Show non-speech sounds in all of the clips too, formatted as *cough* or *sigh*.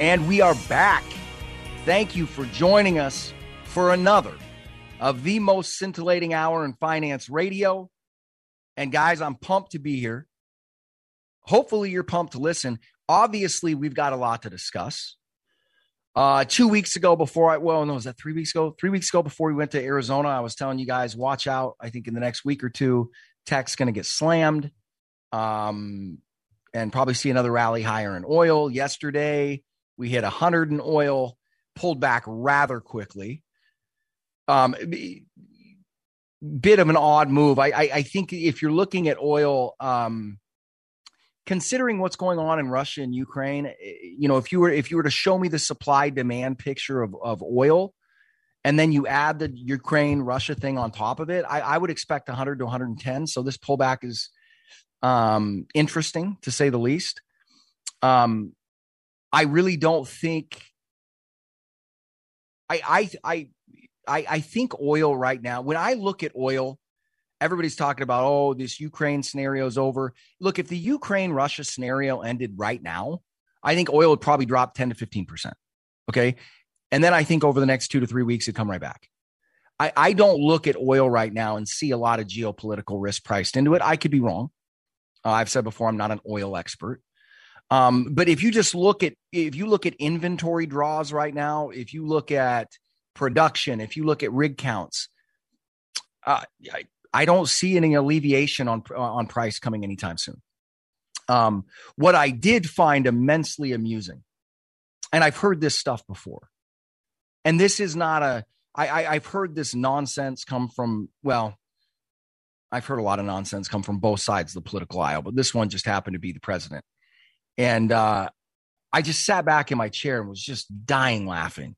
And we are back. Thank you for joining us for another of the most scintillating hour in finance radio. And guys, I'm pumped to be here. Hopefully, you're pumped to listen. Obviously, we've got a lot to discuss. Uh, two weeks ago, before I, well, no, was that three weeks ago? Three weeks ago, before we went to Arizona, I was telling you guys, watch out. I think in the next week or two, tech's going to get slammed um, and probably see another rally higher in oil. Yesterday, we hit 100 in oil, pulled back rather quickly. Um, bit of an odd move. I, I, I think if you're looking at oil, um, considering what's going on in Russia and Ukraine, eh, you know, if you were if you were to show me the supply demand picture of, of oil, and then you add the Ukraine Russia thing on top of it, I, I would expect 100 to 110. So this pullback is um, interesting to say the least. Um, I really don't think I I I I, think oil right now, when I look at oil, everybody's talking about, oh, this Ukraine scenario is over. Look, if the Ukraine Russia scenario ended right now, I think oil would probably drop 10 to 15%. Okay. And then I think over the next two to three weeks, it'd come right back. I, I don't look at oil right now and see a lot of geopolitical risk priced into it. I could be wrong. Uh, I've said before, I'm not an oil expert. Um, but if you just look at if you look at inventory draws right now, if you look at production, if you look at rig counts, uh, I, I don't see any alleviation on on price coming anytime soon. Um, what I did find immensely amusing, and I've heard this stuff before, and this is not a I, I I've heard this nonsense come from well, I've heard a lot of nonsense come from both sides of the political aisle, but this one just happened to be the president. And uh, I just sat back in my chair and was just dying laughing.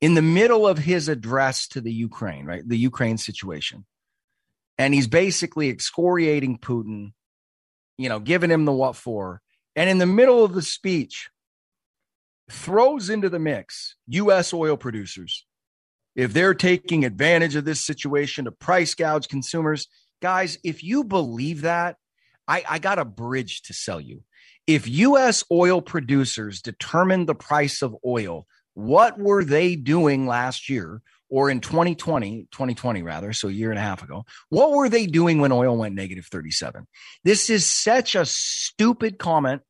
In the middle of his address to the Ukraine, right? The Ukraine situation. And he's basically excoriating Putin, you know, giving him the what for. And in the middle of the speech, throws into the mix U.S. oil producers. If they're taking advantage of this situation to price gouge consumers, guys, if you believe that, I, I got a bridge to sell you. If U.S. oil producers determined the price of oil, what were they doing last year or in 2020, 2020 rather, so a year and a half ago? What were they doing when oil went negative 37? This is such a stupid comment.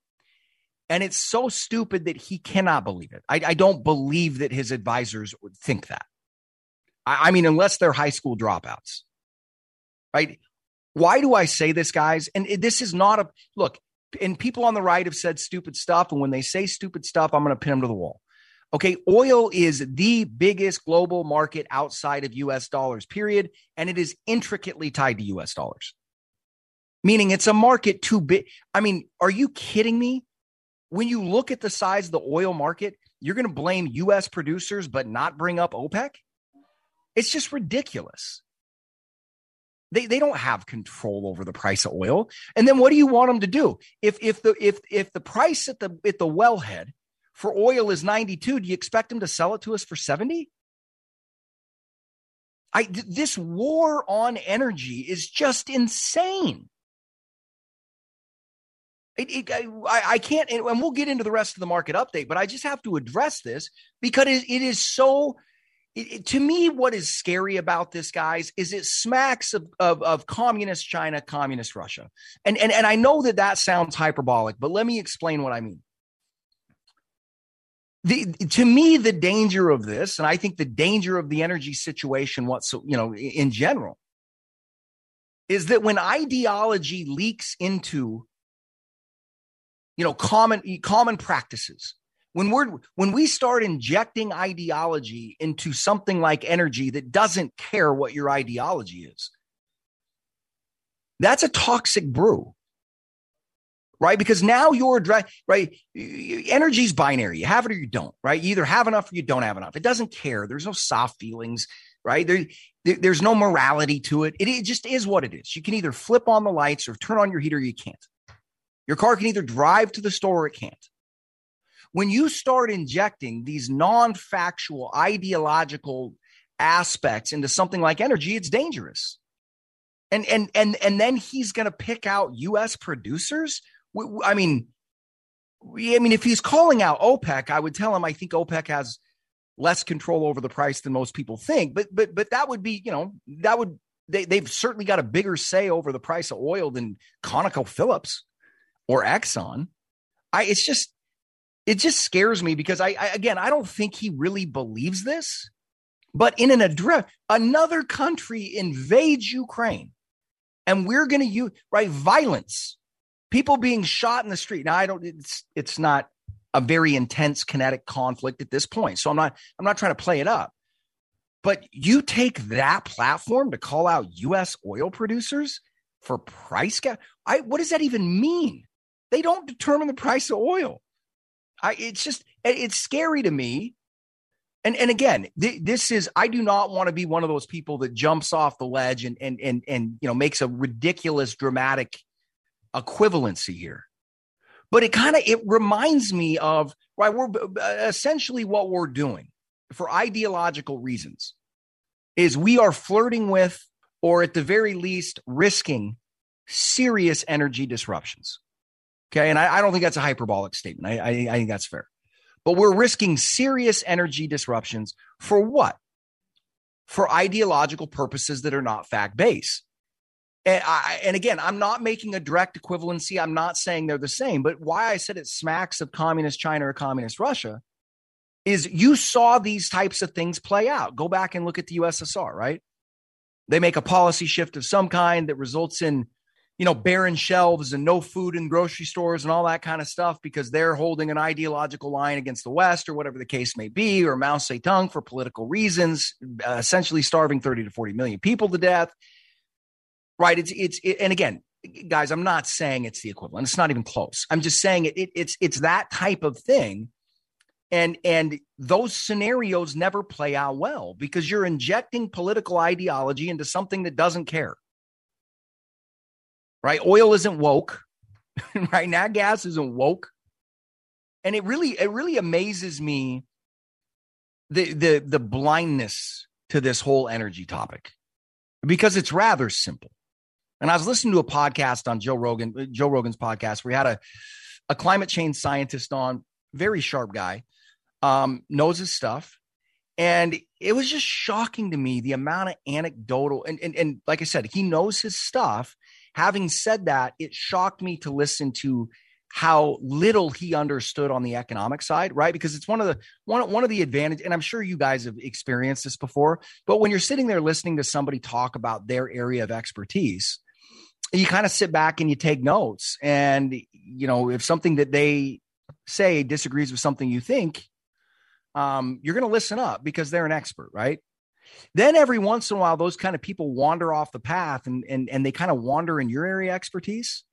And it's so stupid that he cannot believe it. I, I don't believe that his advisors would think that. I, I mean, unless they're high school dropouts, right? Why do I say this, guys? And this is not a look and people on the right have said stupid stuff. And when they say stupid stuff, I'm going to pin them to the wall. Okay. Oil is the biggest global market outside of US dollars, period. And it is intricately tied to US dollars, meaning it's a market too big. I mean, are you kidding me? When you look at the size of the oil market, you're going to blame US producers, but not bring up OPEC? It's just ridiculous. They, they don't have control over the price of oil. And then what do you want them to do? If if the if if the price at the at the wellhead for oil is 92, do you expect them to sell it to us for 70? I this war on energy is just insane. It, it, I, I, can't, and we'll get into the rest of the market update, but I just have to address this because it, it is so it, it, to me, what is scary about this, guys, is it smacks of, of, of, communist China, communist Russia. And, and, and I know that that sounds hyperbolic, but let me explain what I mean. The, to me, the danger of this, and I think the danger of the energy situation, what so you know, in general, is that when ideology leaks into, you know, common common practices, when we're when we start injecting ideology into something like energy that doesn't care what your ideology is that's a toxic brew right? Because now you're right. Energy's binary. You have it or you don't, right? You either have enough or you don't have enough. It doesn't care. There's no soft feelings, right? There there's no morality to it. it. It just is what it is. You can either flip on the lights or turn on your heater. You can't. Your car can either drive to the store or it can't. When you start injecting these non-factual, ideological aspects into something like energy, it's dangerous. And and and and then he's going to pick out U.S. producers I mean, I mean, if he's calling out OPEC, I would tell him I think OPEC has less control over the price than most people think. But but but that would be, you know, that would they they've certainly got a bigger say over the price of oil than ConocoPhillips or Exxon. I it's just it just scares me because I, I again I don't think he really believes this. But in an address, another country invades Ukraine, and we're going to use right violence people being shot in the street. Now I don't it's it's not a very intense kinetic conflict at this point. So I'm not I'm not trying to play it up. But you take that platform to call out US oil producers for price gap. I what does that even mean? They don't determine the price of oil. I it's just it's scary to me. And and again, th- this is I do not want to be one of those people that jumps off the ledge and and and and you know makes a ridiculous dramatic equivalency here but it kind of it reminds me of right we're essentially what we're doing for ideological reasons is we are flirting with or at the very least risking serious energy disruptions okay and i, I don't think that's a hyperbolic statement I, I, I think that's fair but we're risking serious energy disruptions for what for ideological purposes that are not fact based and, and again, I'm not making a direct equivalency. I'm not saying they're the same, but why I said it smacks of communist China or communist Russia is you saw these types of things play out. Go back and look at the USSR, right? They make a policy shift of some kind that results in, you know, barren shelves and no food in grocery stores and all that kind of stuff because they're holding an ideological line against the West or whatever the case may be, or Mao Zedong for political reasons, uh, essentially starving 30 to 40 million people to death right? It's it's it, and again, guys, I'm not saying it's the equivalent. It's not even close. I'm just saying it, it it's it's that type of thing. And and those scenarios never play out well because you're injecting political ideology into something that doesn't care. Right? Oil isn't woke. *laughs* right? Nat gas isn't woke. And it really it really amazes me the the the blindness to this whole energy topic because it's rather simple. And I was listening to a podcast on Joe Rogan, Joe Rogan's podcast, where he had a, a climate change scientist on, very sharp guy, um, knows his stuff. And it was just shocking to me the amount of anecdotal and, and and like I said, he knows his stuff. Having said that, it shocked me to listen to how little he understood on the economic side, right? Because it's one of the one one of the advantage, and I'm sure you guys have experienced this before. But when you're sitting there listening to somebody talk about their area of expertise, you kind of sit back and you take notes. And, you know, if something that they say disagrees with something you think, um, you're going to listen up because they're an expert, right? Then every once in a while, those kind of people wander off the path and, and, and they kind of wander in your area expertise.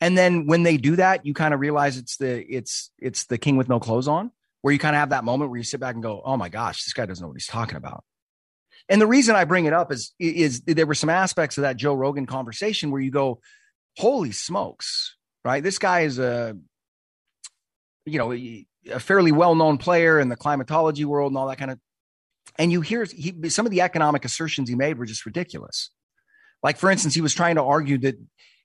And then when they do that, you kind of realize it's the, it's, it's the king with no clothes on where you kind of have that moment where you sit back and go, Oh my gosh, this guy doesn't know what he's talking about. And the reason I bring it up is is there were some aspects of that Joe Rogan conversation where you go, "Holy smokes!" Right? This guy is a you know a fairly well known player in the climatology world and all that kind of. And you hear he, some of the economic assertions he made were just ridiculous. Like for instance, he was trying to argue that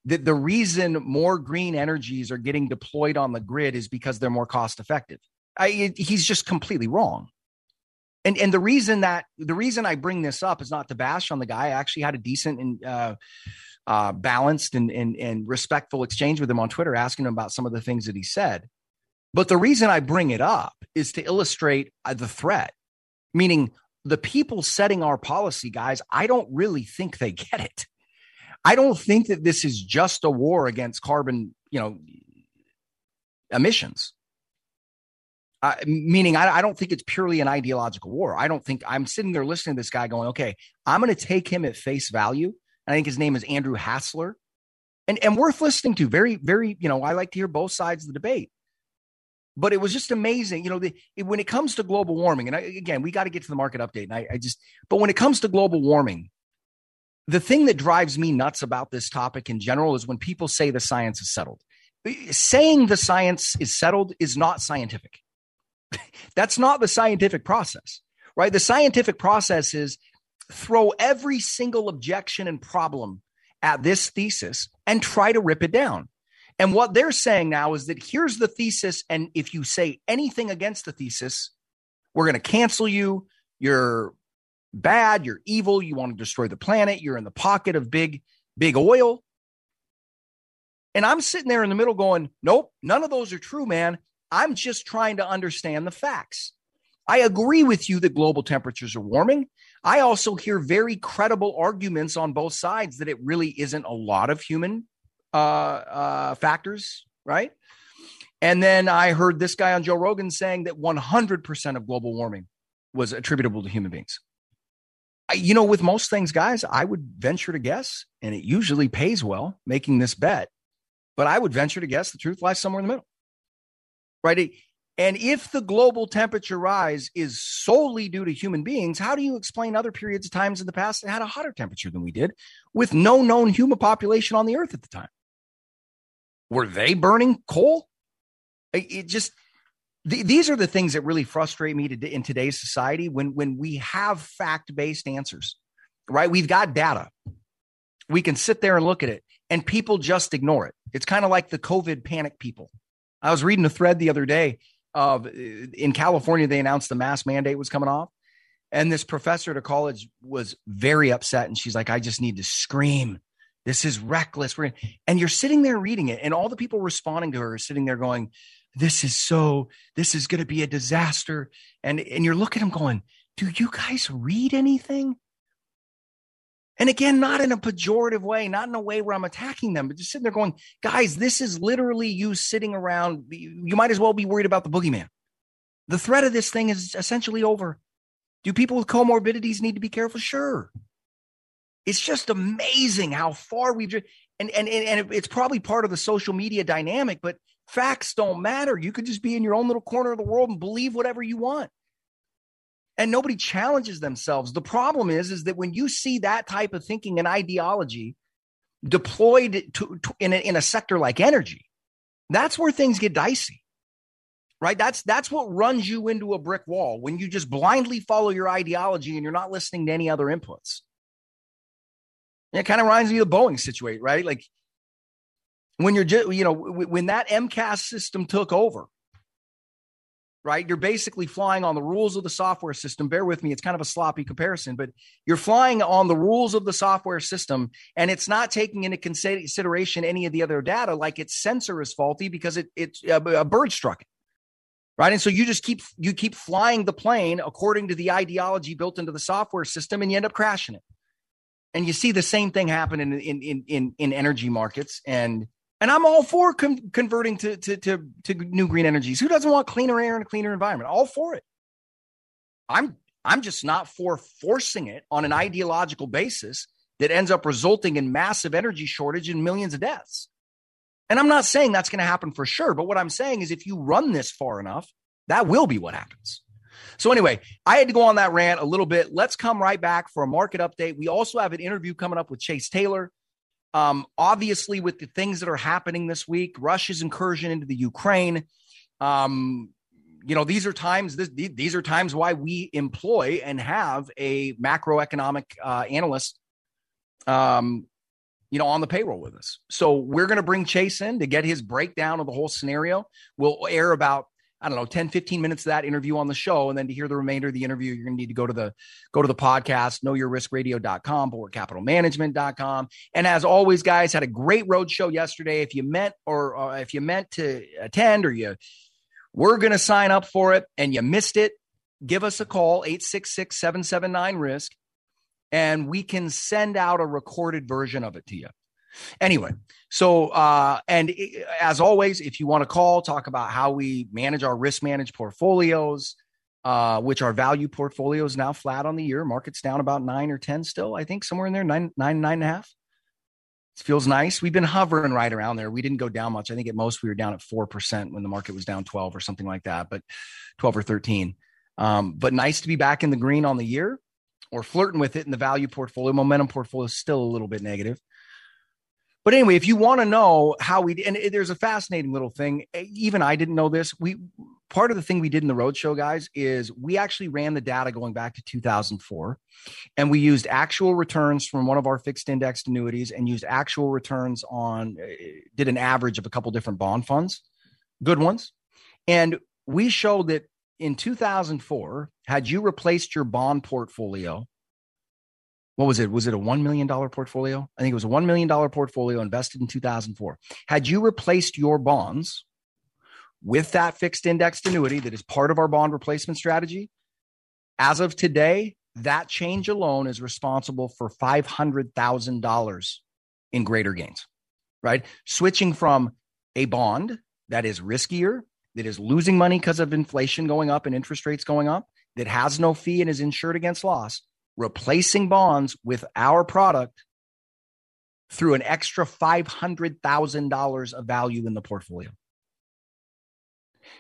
that the reason more green energies are getting deployed on the grid is because they're more cost effective. I, he's just completely wrong and and the reason that the reason I bring this up is not to bash on the guy. I actually had a decent and uh, uh, balanced and, and and respectful exchange with him on Twitter, asking him about some of the things that he said. But the reason I bring it up is to illustrate uh, the threat, meaning the people setting our policy, guys. I don't really think they get it. I don't think that this is just a war against carbon, you know, emissions. Uh, meaning, I, I, don't think it's purely an ideological war. I don't think I'm sitting there listening to this guy going, okay, I'm going to take him at face value. I think his name is Andrew Hassler. and, and worth listening to. Very, very, you know, I like to hear both sides of the debate. But it was just amazing, you know, the, it, when it comes to global warming, and I, again, we got to get to the market update. And I, I just, but when it comes to global warming, the thing that drives me nuts about this topic in general is when people say the science is settled. Eh, saying the science is settled is not scientific. *laughs* That's not the scientific process, right? The scientific process is throw every single objection and problem at this thesis and try to rip it down. And what they're saying now is that here's the thesis. And if you say anything against the thesis, we're going to cancel you. You're bad. You're evil. You want to destroy the planet. You're in the pocket of big, big oil. And I'm sitting there in the middle going, nope, none of those are true, man. I'm just trying to understand the facts. I agree with you that global temperatures are warming. I also hear very credible arguments on both sides that it really isn't a lot of human uh, uh, factors, right? And then I heard this guy on Joe Rogan saying that 100% of global warming was attributable to human beings. I, you know, with most things, guys, I would venture to guess, and it usually pays well making this bet, but I would venture to guess the truth lies somewhere in the middle, right? And if the global temperature rise is solely due to human beings, how do you explain other periods of times in the past that had a hotter temperature than we did with no known human population on the earth at the time? Were they burning coal? It just, these are the things that really frustrate me to, in today's society when, when we have fact based answers, right? We've got data. We can sit there and look at it and people just ignore it. It's kind of like the COVID panic people. I was reading a thread the other day of uh, in California, they announced the mask mandate was coming off. And this professor at a college was very upset. And she's like, I just need to scream. This is reckless. and you're sitting there reading it, and all the people responding to her are sitting there going, This is so, this is going to be a disaster. And, and you're looking at them going, Do you guys read anything? And again, not in a pejorative way, not in a way where I'm attacking them, but just sitting there going, guys, this is literally you sitting around. You might as well be worried about the boogeyman. The threat of this thing is essentially over. Do people with comorbidities need to be careful? Sure. It's just amazing how far we've and and and it's probably part of the social media dynamic, but facts don't matter. You could just be in your own little corner of the world and believe whatever you want and nobody challenges themselves. The problem is, is that when you see that type of thinking and ideology deployed to, to in, a, in a sector like energy, that's where things get dicey, right? That's that's what runs you into a brick wall when you just blindly follow your ideology and you're not listening to any other inputs. It kind of reminds me of the Boeing situation, right? Like when you're just, you know, when that MCAS system took over, right? You're basically flying on the rules of the software system. Bear with me, it's kind of a sloppy comparison, but you're flying on the rules of the software system and it's not taking into consideration any of the other data, like its sensor is faulty because it, it's uh, a, a bird struck it. Right. And so you just keep you keep flying the plane according to the ideology built into the software system and you end up crashing it. And you see the same thing happen in in in in energy markets. And and I'm all for com- converting to, to, to, to new green energies. Who doesn't want cleaner air and a cleaner environment? All for it. I'm, I'm just not for forcing it on an ideological basis that ends up resulting in massive energy shortage and millions of deaths. And I'm not saying that's going to happen for sure, but what I'm saying is if you run this far enough, that will be what happens. So anyway, I had to go on that rant a little bit. Let's come right back for a market update. We also have an interview coming up with Chase Taylor. Um, obviously, with the things that are happening this week, Russia's incursion into the Ukraine, um, you know, these are times. This, these are times why we employ and have a macroeconomic uh, analyst, um, you know, on the payroll with us. So we're going to bring Chase in to get his breakdown of the whole scenario. We'll air about I don't know, 10, 15 minutes of that interview on the show. And then to hear the remainder of the interview, you're going to need to go to the, go to the podcast, knowyourriskradio.com, bulwarkcapitalmanagement.com. And as always, guys, had a great road show yesterday. If you meant, or, or if you meant to attend or you were going to sign up for it and you missed it, give us a call, 866 779 risk, and we can send out a recorded version of it to you. Anyway, so uh, and as always, if you want to call, talk about how we manage our risk managed portfolios, uh, which our value portfolios now flat on the year. Market's down about nine or ten still, I think somewhere in there, nine, nine, nine and a half. It feels nice. We've been hovering right around there. We didn't go down much. I think at most we were down at 4% when the market was down 12 or something like that, but 12 or 13. Um, but nice to be back in the green on the year or flirting with it in the value portfolio. Momentum portfolio is still a little bit negative. But anyway, if you want to know how we and there's a fascinating little thing. Even I didn't know this. We part of the thing we did in the roadshow, guys, is we actually ran the data going back to 2004, and we used actual returns from one of our fixed indexed annuities and used actual returns on did an average of a couple different bond funds, good ones, and we showed that in 2004, had you replaced your bond portfolio what was it? Was it a $1 million portfolio? I think it was a $1 million portfolio invested in 2004. Had you replaced your bonds with that fixed indexed annuity that is part of our bond replacement strategy, as of today, that change alone is responsible for $500,000 in greater gains, right? Switching from a bond that is riskier, that is losing money because of inflation going up and interest rates going up, that has no fee and is insured against loss, replacing bonds with our product through an extra $500,000 of value in the portfolio.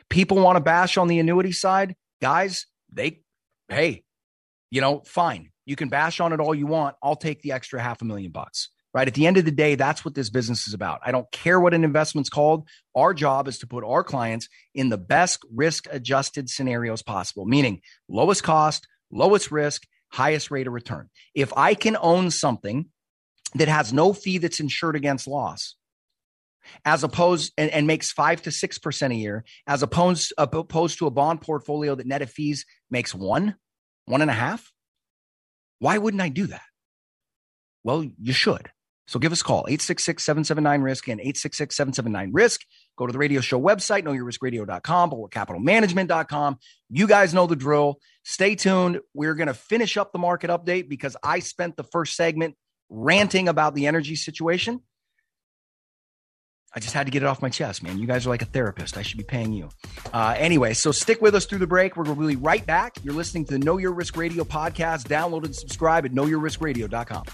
People want to bash on the annuity side. Guys, they, hey, you know, fine. You can bash on it all you want. I'll take the extra half a million bucks. Right. At the end of the day, that's what this business is about. I don't care what an investment's called. Our job is to put our clients in the best risk adjusted scenarios possible, meaning lowest cost, lowest risk, highest rate of return. If I can own something that has no fee that's insured against loss, as opposed and, and makes five to six percent a year, as opposed opposed to a bond portfolio that net of fees makes one, one and a half. Why wouldn't I do that? Well, you should. So give us a call, 866-779-RISK and 866-779-RISK. Go to the radio show website, knowyourriskradio.com, bulwarkcapitalmanagement.com. You guys know the drill. Stay tuned. We're going to finish up the market update because I spent the first segment ranting about the energy situation. I just had to get it off my chest, man. You guys are like a therapist. I should be paying you. Uh, anyway, so stick with us through the break. We're going to be right back. You're listening to the Know Your Risk Radio podcast. Download and subscribe at knowyourriskradio.com.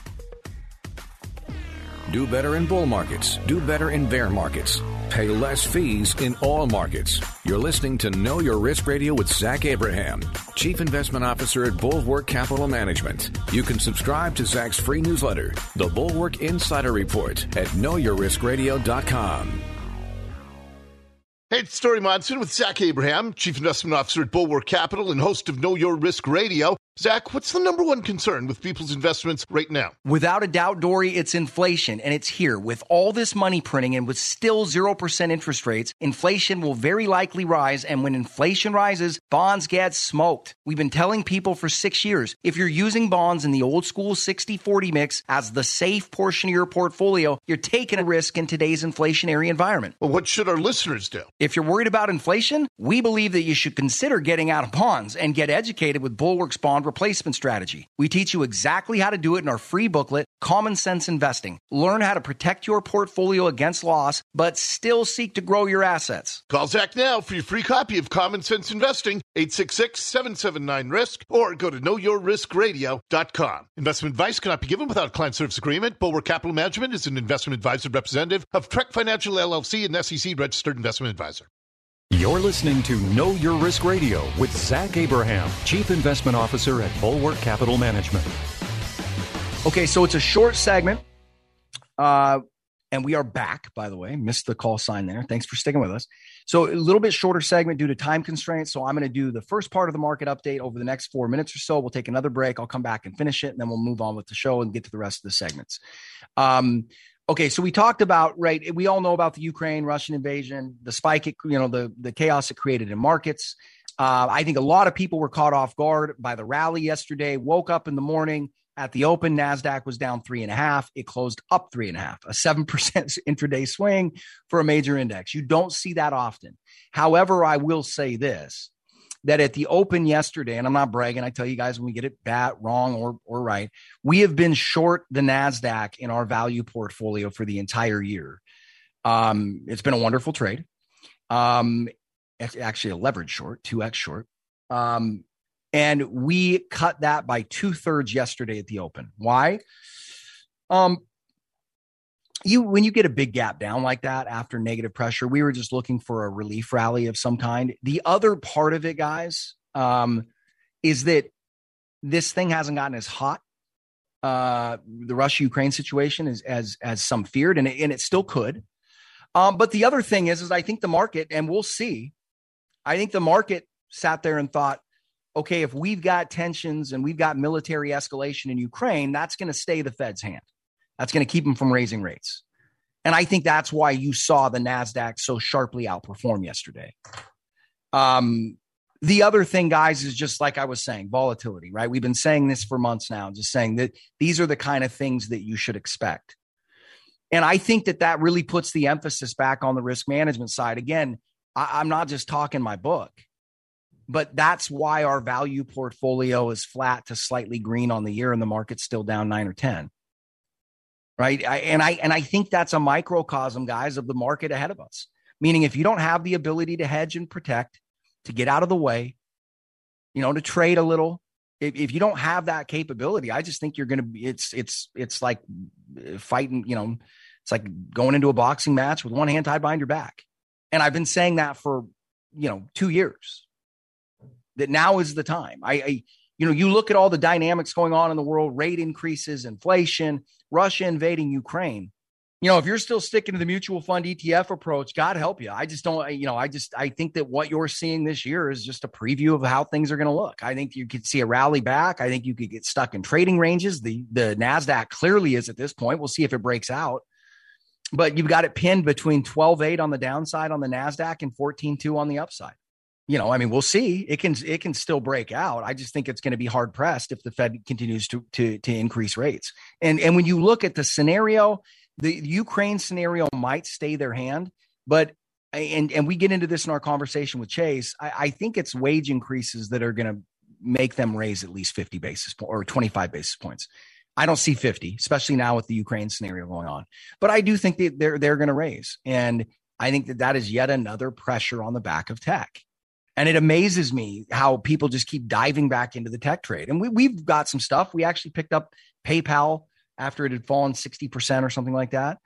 Do better in bull markets. Do better in bear markets. Pay less fees in all markets. You're listening to Know Your Risk Radio with Zach Abraham, Chief Investment Officer at Bulwark Capital Management. You can subscribe to Zach's free newsletter, The Bulwark Insider Report, at knowyourriskradio.com. Hey, it's Dori Monson with Zach Abraham, Chief Investment Officer at Bulwark Capital and host of Know Your Risk Radio. Zach, what's the number one concern with people's investments right now? Without a doubt, Dori, it's inflation, and it's here. With all this money printing and with still 0% interest rates, inflation will very likely rise. And when inflation rises, bonds get smoked. We've been telling people for six years if you're using bonds in the old school 60 40 mix as the safe portion of your portfolio, you're taking a risk in today's inflationary environment. Well, what should our listeners do? If you're worried about inflation, we believe that you should consider getting out of bonds and get educated with Bulwark's bond replacement strategy. We teach you exactly how to do it in our free booklet, Common Sense Investing. Learn how to protect your portfolio against loss, but still seek to grow your assets. Call Zach now for your free copy of Common Sense Investing, 866-779-RISK, or go to knowyourriskradio.com. Investment advice cannot be given without a client service agreement. Bulwark Capital Management is an investment advisor representative of Trek Financial LLC and SEC registered investment advisor. You're listening to Know Your Risk Radio with Zach Abraham, Chief Investment Officer at Bulwark Capital Management. Okay, so it's a short segment. Uh, and we are back, by the way. Missed the call sign there. Thanks for sticking with us. So, a little bit shorter segment due to time constraints. So, I'm going to do the first part of the market update over the next four minutes or so. We'll take another break. I'll come back and finish it, and then we'll move on with the show and get to the rest of the segments. Um, Okay, so we talked about right. We all know about the Ukraine Russian invasion, the spike, it, you know, the the chaos it created in markets. Uh, I think a lot of people were caught off guard by the rally yesterday. Woke up in the morning at the open, Nasdaq was down three and a half. It closed up three and a half, a seven *laughs* percent intraday swing for a major index. You don't see that often. However, I will say this: that at the open yesterday, and I'm not bragging, I tell you guys when we get it bad, wrong, or or right, we have been short the Nasdaq in our value portfolio for the entire year. Um, it's been a wonderful trade. Um, actually a leverage short, two x short. Um, and we cut that by two thirds yesterday at the open. Why? Um, you when you get a big gap down like that after negative pressure, we were just looking for a relief rally of some kind. The other part of it, guys, um, is that this thing hasn't gotten as hot. Uh, the Russia Ukraine situation is as as some feared, and it, and it still could. Um, but the other thing is, is I think the market, and we'll see. I think the market sat there and thought, okay, if we've got tensions and we've got military escalation in Ukraine, that's going to stay the Fed's hand. That's going to keep them from raising rates. And I think that's why you saw the NASDAQ so sharply outperform yesterday. Um, the other thing, guys, is just like I was saying, volatility, right? We've been saying this for months now, just saying that these are the kind of things that you should expect. And I think that that really puts the emphasis back on the risk management side. Again, I, am not just talking my book, but that's why our value portfolio is flat to slightly green on the year and the market's still down nine or 10 right? I, and I and I think that's a microcosm, guys, of the market ahead of us. Meaning, if you don't have the ability to hedge and protect, to get out of the way, you know, to trade a little, if, if you don't have that capability, I just think you're going to be. It's it's it's like uh, fighting. You know, it's like going into a boxing match with one hand tied behind your back. And I've been saying that for you know two years. That now is the time. I, I you know, you look at all the dynamics going on in the world, rate increases, inflation, Russia invading Ukraine. You know, if you're still sticking to the mutual fund ETF approach, God help you. I just don't, you know, I just, I think that what you're seeing this year is just a preview of how things are going to look. I think you could see a rally back. I think you could get stuck in trading ranges. The, the NASDAQ clearly is at this point. We'll see if it breaks out. But you've got it pinned between 12.8 on the downside on the NASDAQ and 14.2 on the upside you know, I mean, we'll see. It can it can still break out. I just think it's going to be hard pressed if the Fed continues to to to increase rates. And and when you look at the scenario, the Ukraine scenario might stay their hand, but and and we get into this in our conversation with Chase. I, I think it's wage increases that are going to make them raise at least fifty basis or twenty five basis points. I don't see 50, especially now with the Ukraine scenario going on. But I do think that they're they're going to raise, and I think that that is yet another pressure on the back of tech. And it amazes me how people just keep diving back into the tech trade. And we, we've got some stuff. We actually picked up PayPal after it had fallen 60% or something like that.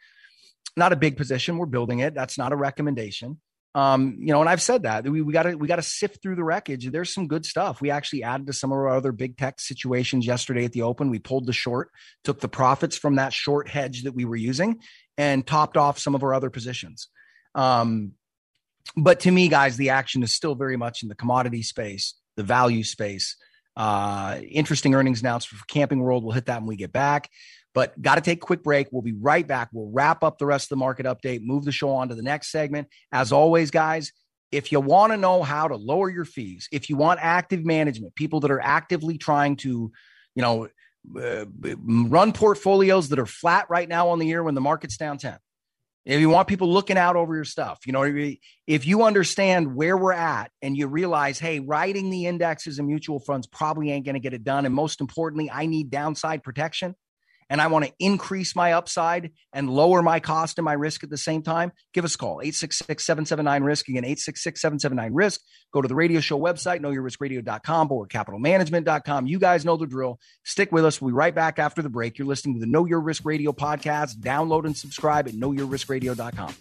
Not a big position. We're building it. That's not a recommendation. Um, you know, and I've said that we, gotta, we gotta sift through the wreckage. There's some good stuff. We actually added to some of our other big tech situations yesterday at the open. We pulled the short, took the profits from that short hedge that we were using and topped off some of our other positions. Um, but to me, guys, the action is still very much in the commodity space, the value space. Uh, interesting earnings announcement for Camping World. We'll hit that when we get back. But got to take a quick break. We'll be right back. We'll wrap up the rest of the market update, move the show on to the next segment. As always, guys, if you want to know how to lower your fees, if you want active management, people that are actively trying to, you know, uh, run portfolios that are flat right now on the year when the market's down 10 if you want people looking out over your stuff, you know, if you understand where we're at and you realize, hey, writing the indexes and mutual funds probably ain't going to get it done. And most importantly, I need downside protection and I want to increase my upside and lower my cost and my risk at the same time, give us a call 866 779 risk. Again, 866 779 risk. Go to the radio show website, knowyourriskradio.com or capitalmanagement.com. You guys know the drill. Stick with us. We'll be right back after the break. You're listening to the Know Your Risk Radio podcast. Download and subscribe at knowyourriskradio.com.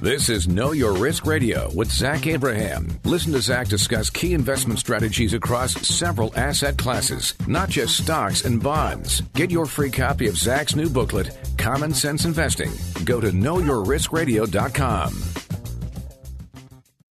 This is Know Your Risk Radio with Zach Abraham. Listen to Zach discuss key investment strategies across several asset classes, not just stocks and bonds. Get your free copy of Zach's new booklet, Common Sense Investing. Go to knowyourriskradio.com.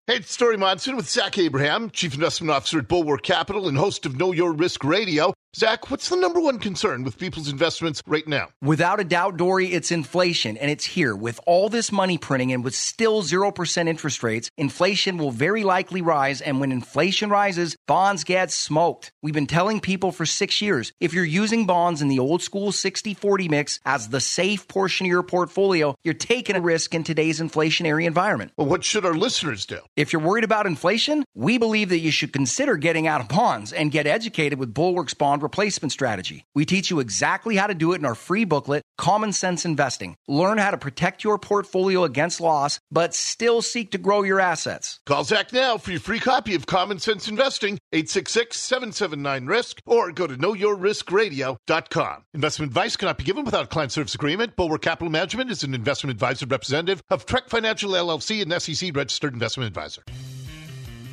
Hey, it's Dori Monson with Zach Abraham, Chief Investment Officer at Bulwark Capital and host of Know Your Risk Radio. Zach, what's the number one concern with people's investments right now? Without a doubt, Dori, it's inflation, and it's here. With all this money printing and with still 0% interest rates, inflation will very likely rise. And when inflation rises, bonds get smoked. We've been telling people for six years if you're using bonds in the old school 60 40 mix as the safe portion of your portfolio, you're taking a risk in today's inflationary environment. Well, what should our listeners do? If you're worried about inflation, we believe that you should consider getting out of bonds and get educated with Bulwark's Bond replacement strategy. We teach you exactly how to do it in our free booklet, Common Sense Investing. Learn how to protect your portfolio against loss, but still seek to grow your assets. Call Zach now for your free copy of Common Sense Investing, 866-779-RISK, or go to knowyourriskradio.com. Investment advice cannot be given without a client service agreement. Bulwark Capital Management is an investment advisor representative of Trek Financial LLC and SEC registered investment advisor.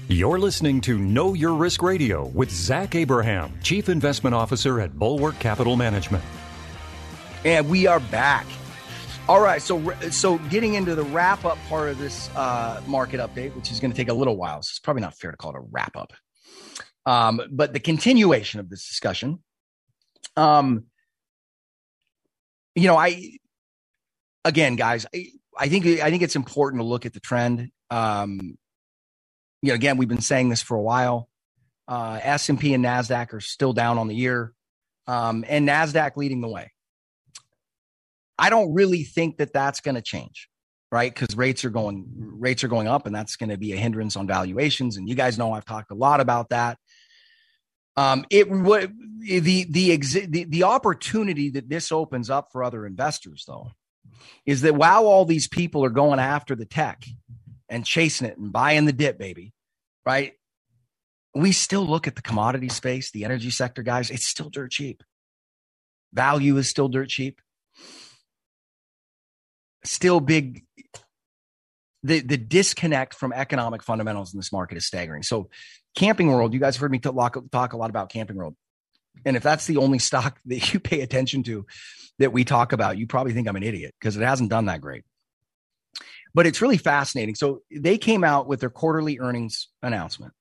You're listening to Know Your Risk Radio with Zach Abraham, Chief Investment Officer at Bulwark Capital Management. And we are back. All right, so so getting into the wrap up part of this uh, market update, which is going to take a little while, so it's probably not fair to call it a wrap up. Um, but the continuation of this discussion, um, you know, I again, guys, I, I think I think it's important to look at the trend. Um, you know, again, we've been saying this for a while. Uh, S&P and NASDAQ are still down on the year, um, and NASDAQ leading the way. I don't really think that that's going to change, right? Because rates are going rates are going up, and that's going to be a hindrance on valuations. And you guys know I've talked a lot about that. Um, it the the, the the opportunity that this opens up for other investors, though, is that while all these people are going after the tech and chasing it and buying the dip, baby, right? We still look at the commodity space, the energy sector, guys, it's still dirt cheap. Value is still dirt cheap. Still big. The, the disconnect from economic fundamentals in this market is staggering. So, Camping World, you guys have heard me talk, talk a lot about Camping World. And if that's the only stock *laughs* that you pay attention to that we talk about, you probably think I'm an idiot because it hasn't done that great but it's really fascinating. So they came out with their quarterly earnings announcement.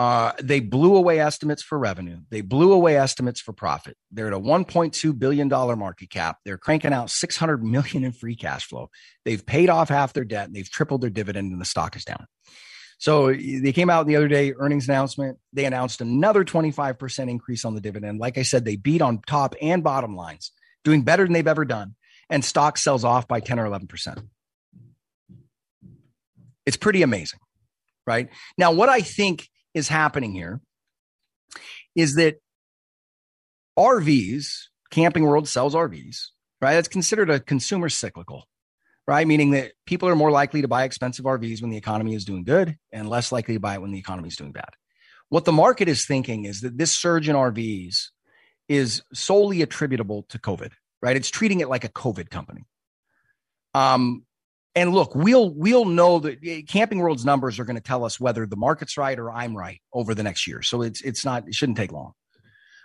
Uh, they blew away estimates for revenue. They blew away estimates for profit. They're at a 1.2 billion dollar market cap. They're cranking out 600 million in free cash flow. They've paid off half their debt. And they've tripled their dividend, and the stock is down. So they came out the other day earnings announcement. They announced another 25% increase on the dividend. Like I said, they beat on top and bottom lines, doing better than they've ever done. And stock sells off by 10 or 11%. It's pretty amazing, right? Now, what I think is happening here is that RVs, Camping World sells RVs, right? It's considered a consumer cyclical, right? Meaning that people are more likely to buy expensive RVs when the economy is doing good and less likely to buy it when the economy is doing bad. What the market is thinking is that this surge in RVs is solely attributable to COVID, right? It's treating it like a COVID company. Um, and look, we'll we'll know that eh, Camping World's numbers are going to tell us whether the market's right or I'm right over the next year. So it's it's not it shouldn't take long.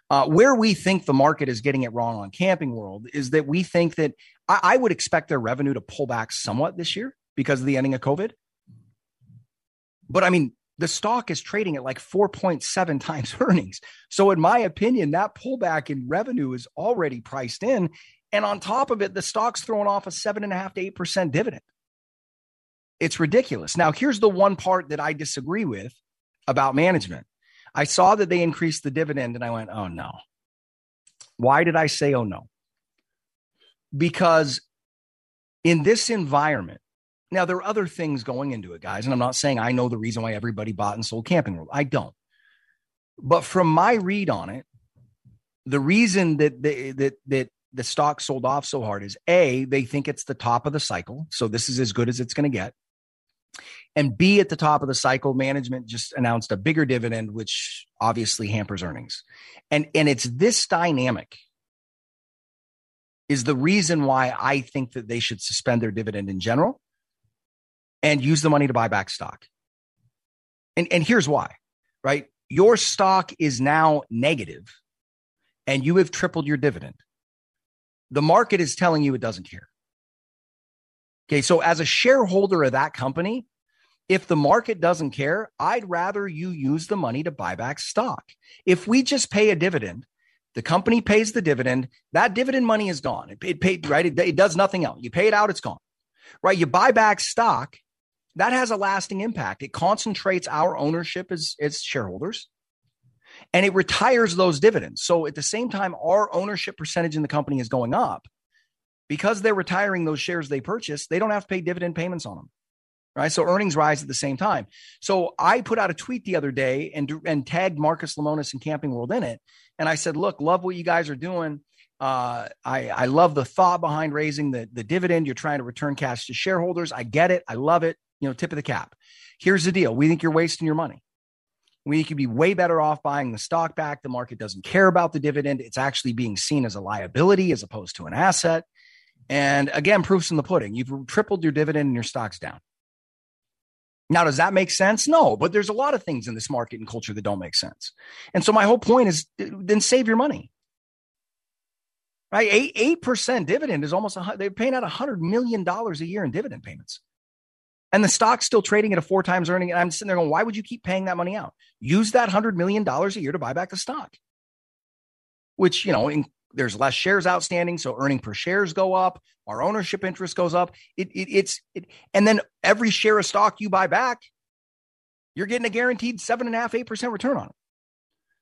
Uh, where we think the market is getting it wrong on Camping World is that we think that I, I would expect their revenue to pull back somewhat this year because of the ending of COVID. But I mean, the stock is trading at like 4.7 times *laughs* earnings. So, in my opinion, that pullback in revenue is already priced in. And on top of it, the stock's throwing off a seven and a half to eight percent dividend. It's ridiculous. Now, here's the one part that I disagree with about management. I saw that they increased the dividend and I went, oh no. Why did I say, oh no? Because in this environment, now there are other things going into it, guys. And I'm not saying I know the reason why everybody bought and sold Camping World. I don't. But from my read on it, the reason that they, that that the stock sold off so hard is a they think it's the top of the cycle, so this is as good as it's going to get and B, at the top of the cycle, management just announced a bigger dividend, which obviously hampers earnings. And, and it's this dynamic is the reason why I think that they should suspend their dividend in general and use the money to buy back stock. And, and here's why, right? Your stock is now negative and you have tripled your dividend. The market is telling you it doesn't care. Okay, so as a shareholder of that company, if the market doesn't care, I'd rather you use the money to buy back stock. If we just pay a dividend, the company pays the dividend, that dividend money is gone. It, it paid, right? It, it does nothing else. You pay it out, it's gone. Right? You buy back stock, that has a lasting impact. It concentrates our ownership as, as shareholders and it retires those dividends. So at the same time, our ownership percentage in the company is going up because they're retiring those shares they purchased. They don't have to pay dividend payments on them. right? So earnings rise at the same time. So I put out a tweet the other day and and tagged Marcus Lemonis and Camping World in it, and I said, "Look, love what you guys are doing. Uh, I I love the thought behind raising the the dividend. You're trying to return cash to shareholders. I get it. I love it. You know, tip of the cap. Here's the deal: we think you're wasting your money. We could be way better off buying the stock back. The market doesn't care about the dividend. It's actually being seen as a liability as opposed to an asset. And again, proofs in the pudding. You've tripled your dividend and your stock's down. Now, does that make sense? No, but there's a lot of things in this market and culture that don't make sense. And so my whole point is uh, then save your money. Right? Eight percent dividend is almost a, they're paying out a hundred million dollars a year in dividend payments. And the stock's still trading at a four times earning. And I'm sitting there going, why would you keep paying that money out? Use that hundred million dollars a year to buy back the stock. Which, you know, in, there's less shares outstanding, so earning per shares go up, our ownership interest goes up. It, it it's it, and then every share of stock you buy back, you're getting a guaranteed seven and a half, eight percent return on it.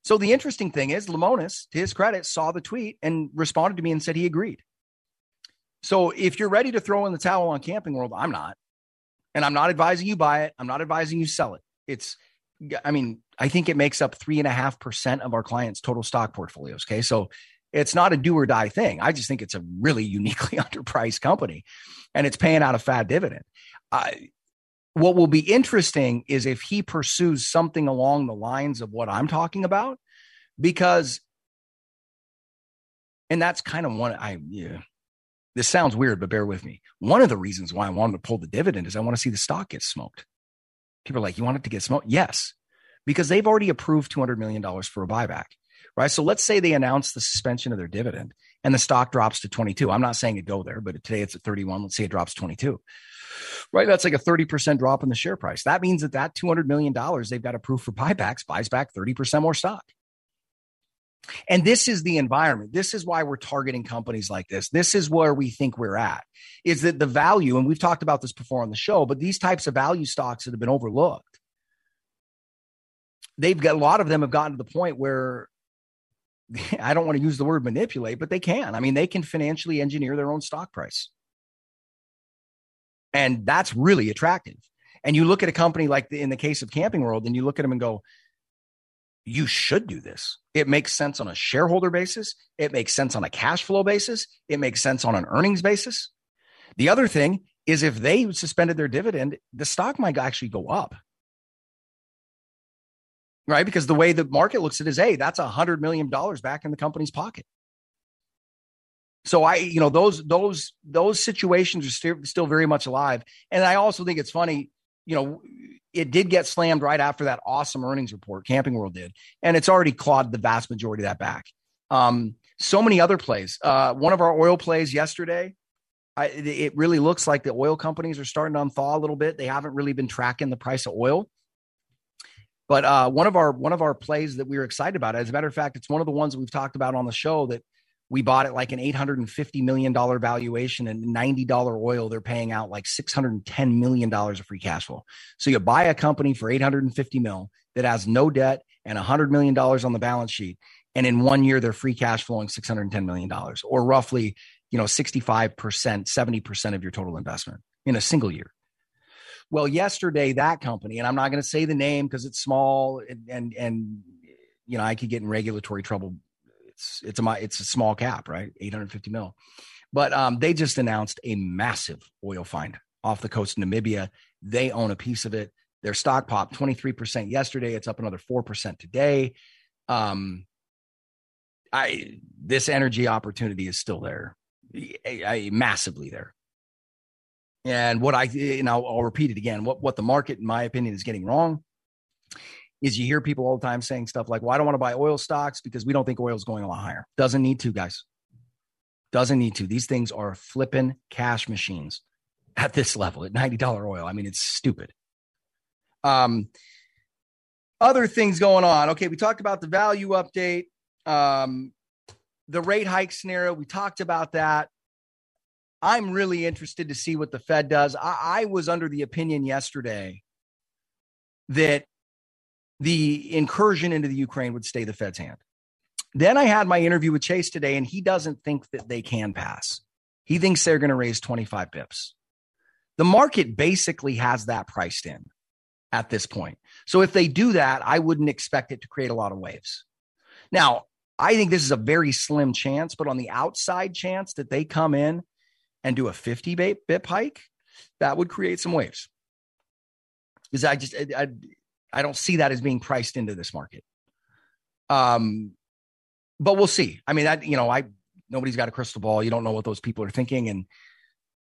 So the interesting thing is, Lemonis, to his credit, saw the tweet and responded to me and said he agreed. So if you're ready to throw in the towel on Camping World, I'm not, and I'm not advising you buy it. I'm not advising you sell it. It's I mean, I think it makes up three and a half percent of our clients' total stock portfolios. Okay. So it's not a do or die thing. I just think it's a really uniquely *laughs* underpriced company and it's paying out a fat dividend. What will be interesting is if he pursues something along the lines of what I'm talking about, because, and that's kind of one I, yeah, this sounds weird, but bear with me. One of the reasons why I wanted to pull the dividend is I want to see the stock get smoked. People are like, you want it to get smoked? Yes, because they've already approved $200 million for a buyback right? So let's say they announce the suspension of their dividend and the stock drops to 22. I'm not saying it go there, but today it's at 31. Let's say it drops 22. Right, that's like a 30% drop in the share price. That means that that $200 million they've got approved for buybacks buys back 30% more stock. And this is the environment. This is why we're targeting companies like this. This is where we think we're at is that the value, and we've talked about this before on the show, but these types of value stocks that have been overlooked, they've got a lot of them have gotten to the point where *laughs* I don't want to use the word manipulate, but they can. I mean, they can financially engineer their own stock price. And that's really attractive. And you look at a company like the, in the case of Camping World, and you look at them and go, you should do this. It makes sense on a shareholder basis. It makes sense on a cash flow basis. It makes sense on an earnings basis. The other thing is if they suspended their dividend, the stock might actually go up right? Because the way the market looks at it is, hey, that's a hundred million dollars back in the company's pocket. So I, you know, those those those situations are still very much alive. And I also think it's funny, you know, it did get slammed right after that awesome earnings report, Camping World did, and it's already clawed the vast majority of that back. Um, so many other plays. Uh, one of our oil plays yesterday. I, it really looks like the oil companies are starting to unthaw a little bit. They haven't really been tracking the price of oil. But uh, one of our one of our plays that we were excited about, as a matter of fact, it's one of the ones we've talked about on the show that we bought at like an eight hundred and fifty million dollar valuation and ninety dollar oil. They're paying out like six hundred and ten million dollars of free cash flow. So you buy a company for eight hundred and fifty mil that has no debt and hundred million dollars on the balance sheet, and in one year they're free cash flowing six hundred and ten million dollars, or roughly you know sixty five percent, seventy percent of your total investment in a single year. Well, yesterday that company, and I'm not going to say the name because it's small and, and and you know I could get in regulatory trouble. It's it's a it's a small cap, right? 850 mil. But um, they just announced a massive oil find off the coast of Namibia. They own a piece of it. Their stock popped 23% yesterday. It's up another 4% today. Um, I this energy opportunity is still there, I, I, massively there. And what I, and I'll, I'll repeat it again, what, what the market, in my opinion, is getting wrong is you hear people all the time saying stuff like, well, I don't want to buy oil stocks because we don't think oil is going a lot higher. Doesn't need to, guys. Doesn't need to. These things are flipping cash machines at this level at $90 oil. I mean, it's stupid. Um, other things going on. Okay, we talked about the value update, um, the rate hike scenario. We talked about that. I'm really interested to see what the Fed does. I, I was under the opinion yesterday that the incursion into the Ukraine would stay the Fed's hand. Then I had my interview with Chase today, and he doesn't think that they can pass. He thinks they're going to raise 25 bips. The market basically has that priced in at this point. So if they do that, I wouldn't expect it to create a lot of waves. Now, I think this is a very slim chance, but on the outside chance that they come in and do a 50 bip hike, that would create some waves. Because I just I, I don't see that as being priced into this market. Um, but we'll see. I mean, that you know, I nobody's got a crystal ball. You don't know what those people are thinking, and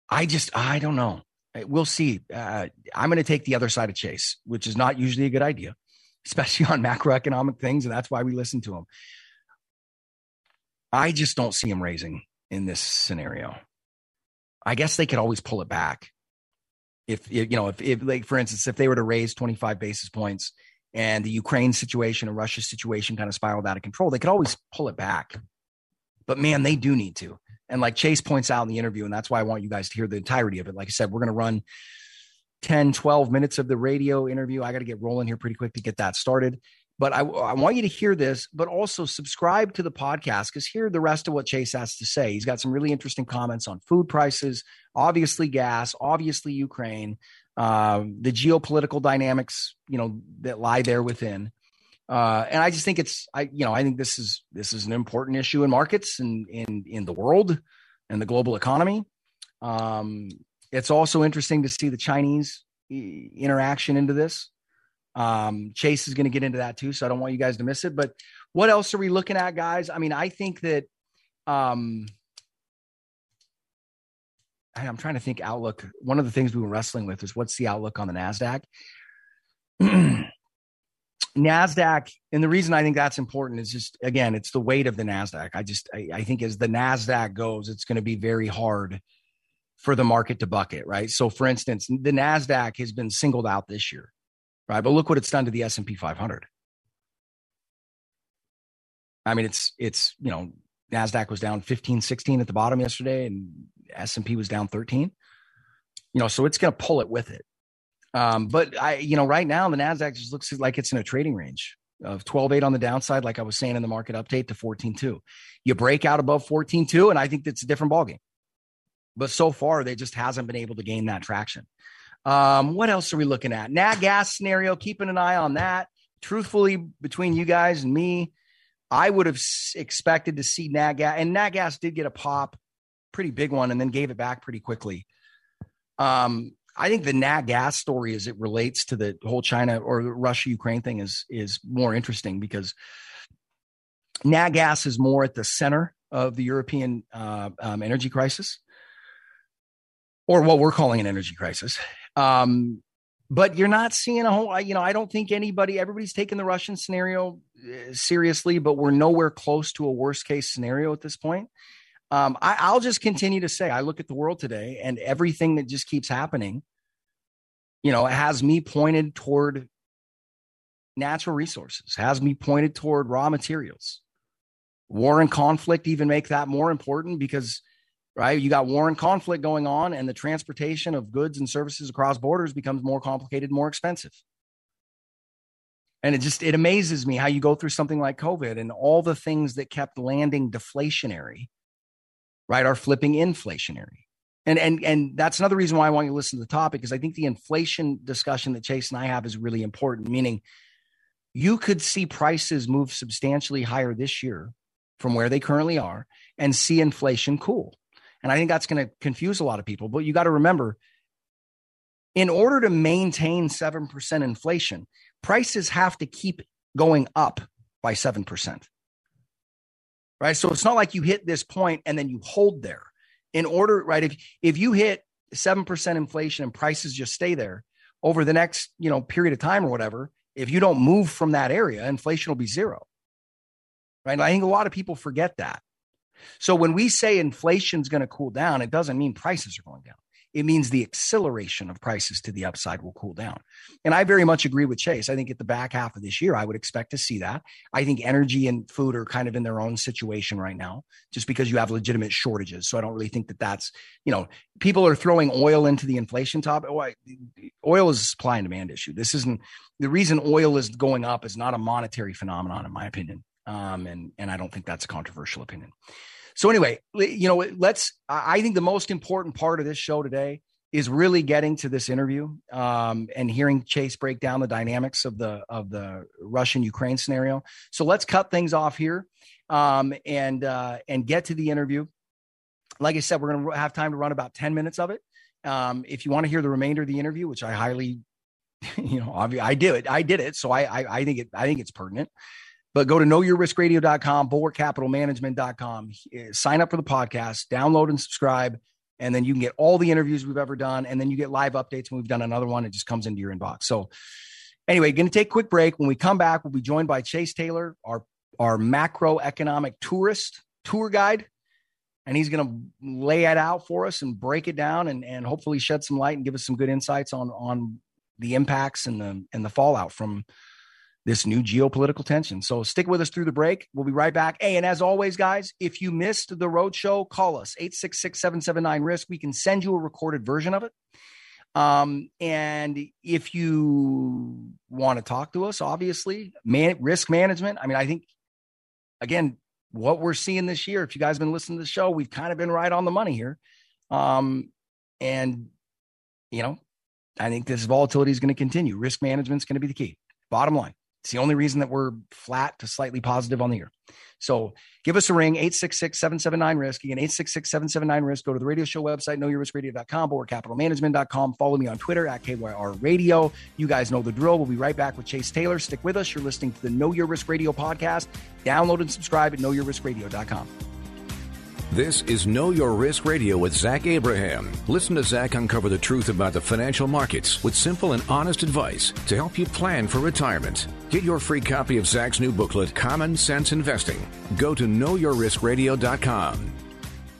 I just I don't know. We'll see. Uh, I'm going to take the other side of Chase, which is not usually a good idea, *laughs* especially on macroeconomic things, and that's why we listen to him. I just don't see him raising in this scenario. I guess they could always pull it back. If, you know, if, if like for instance, if they were to raise 25 basis points and the Ukraine situation and Russia situation kind of spiraled out of control, they could always pull it back. But man, they do need to. And like Chase points out in the interview, and that's why I want you guys to hear the entirety of it. Like I said, we're going to run 10, 12 minutes of the radio interview. I got to get rolling here pretty quick to get that started. But I, I want you to hear this, but also subscribe to the podcast because hear the rest of what Chase has to say. He's got some really interesting comments on food prices, obviously gas, obviously Ukraine, uh, the geopolitical dynamics, you know, that lie there within. Uh, and I just think it's, I, you know, I think this is this is an important issue in markets and in in the world and the global economy. Um, it's also interesting to see the Chinese interaction into this. Um, Chase is going to get into that too, so I don't want you guys to miss it. But what else are we looking at, guys? I mean, I think that um, I'm trying to think outlook. One of the things we were wrestling with is what's the outlook on the Nasdaq. *clears throat* Nasdaq, and the reason I think that's important is just again, it's the weight of the Nasdaq. I just I, I think as the Nasdaq goes, it's going to be very hard for the market to bucket, right? So, for instance, the Nasdaq has been singled out this year right? But look what it's done to the S and P 500. I mean, it's it's you know Nasdaq was down 15, 16 at the bottom yesterday, and S and P was down 13. You know, so it's going to pull it with it. Um, but I, you know, right now the Nasdaq just looks like it's in a trading range of 12.8 on the downside, like I was saying in the market update to 14.2. You break out above 14.2, and I think that's a different ballgame. But so far, they just hasn't been able to gain that traction. Um, what else are we looking at? Nat gas scenario, keeping an eye on that. Truthfully, between you guys and me, I would have expected to see Nat gas, and Nat gas did get a pop, pretty big one, and then gave it back pretty quickly. Um, I think the Nat gas story as it relates to the whole China or Russia Ukraine thing is is more interesting because Nat gas is more at the center of the European uh, um, energy crisis, or what we're calling an energy crisis. Um, but you're not seeing a whole, you know, I don't think anybody, everybody's taking the Russian scenario uh, seriously, but we're nowhere close to a worst case scenario at this point. Um, I, I'll just continue to say, I look at the world today and everything that just keeps happening, you know, has me pointed toward natural resources, has me pointed toward raw materials. War and conflict even make that more important because right? You got war and conflict going on, and the transportation of goods and services across borders becomes more complicated, more expensive. And it just it amazes me how you go through something like COVID and all the things that kept landing deflationary, right, are flipping inflationary. And and and that's another reason why I want you to listen to the topic because I think the inflation discussion that Chase and I have is really important. Meaning, you could see prices move substantially higher this year from where they currently are and see inflation cool. And I think that's going to confuse a lot of people. But you got to remember, in order to maintain 7% inflation, prices have to keep going up by 7%. Right. So it's not like you hit this point and then you hold there. In order, right? If if you hit 7% inflation and prices just stay there over the next, you know, period of time or whatever, if you don't move from that area, inflation will be zero. Right. And I think a lot of people forget that. So when we say inflation is going to cool down, it doesn't mean prices are going down. It means the acceleration of prices to the upside will cool down. And I very much agree with Chase. I think at the back half of this year, I would expect to see that. I think energy and food are kind of in their own situation right now, just because you have legitimate shortages. So I don't really think that that's, you know, people are throwing oil into the inflation top. Oil is a supply and demand issue. This isn't the reason oil is going up is not a monetary phenomenon, in my opinion. Um, and and I don't think that's a controversial opinion. So anyway, you know, let's. I think the most important part of this show today is really getting to this interview um, and hearing Chase break down the dynamics of the of the Russian Ukraine scenario. So let's cut things off here um, and uh, and get to the interview. Like I said, we're going to have time to run about ten minutes of it. Um, if you want to hear the remainder of the interview, which I highly, *laughs* you know, I do it, I did it, so I, I, I think it, I think it's pertinent. But go to knowyourriskradio.com, bulwarkcapitalmanagement.com, eh, sign up for the podcast, download and subscribe and then you can get all the interviews we've ever done and then you get live updates when we've done another one. It just comes into your inbox. So anyway going to take a quick break. When we come back we'll be joined by chase taylor our our macroeconomic tourist tour guide and he's going to lay it out for us and break it down and, and hopefully shed some light and give us some good insights on on the impacts and the and the fallout from this new geopolitical tension. So stick with us through the break. We'll be right back. Hey, and as always, guys, if you missed the roadshow, call us 866-779-RISK. We can send you a recorded version of it. Um, and if you want to talk to us, obviously, man, risk management. I mean, I think again, what we're seeing this year, if you guys have been listening to the show, we've kind of been right on the money here. Um, and you know, I think this volatility is going to continue. Risk management is going to be the key. Bottom line. It's the only reason that we're flat to slightly positive on the year. So give us a ring, 866-779-RISK. Again, 866-779-RISK. Go to the radio show website, knowyourriskradio.com or capitalmanagement.com. Follow me on Twitter at KYR Radio. You guys know the drill. We'll be right back with Chase Taylor. Stick with us. You're listening to the Know Your Risk Radio podcast. Download and subscribe at knowyourriskradio.com. This is Know Your Risk Radio with Zach Abraham. Listen to Zach uncover the truth about the financial markets with simple and honest advice to help you plan for retirement. Get your free copy of Zach's new booklet, Common Sense Investing. Go to knowyourriskradio.com.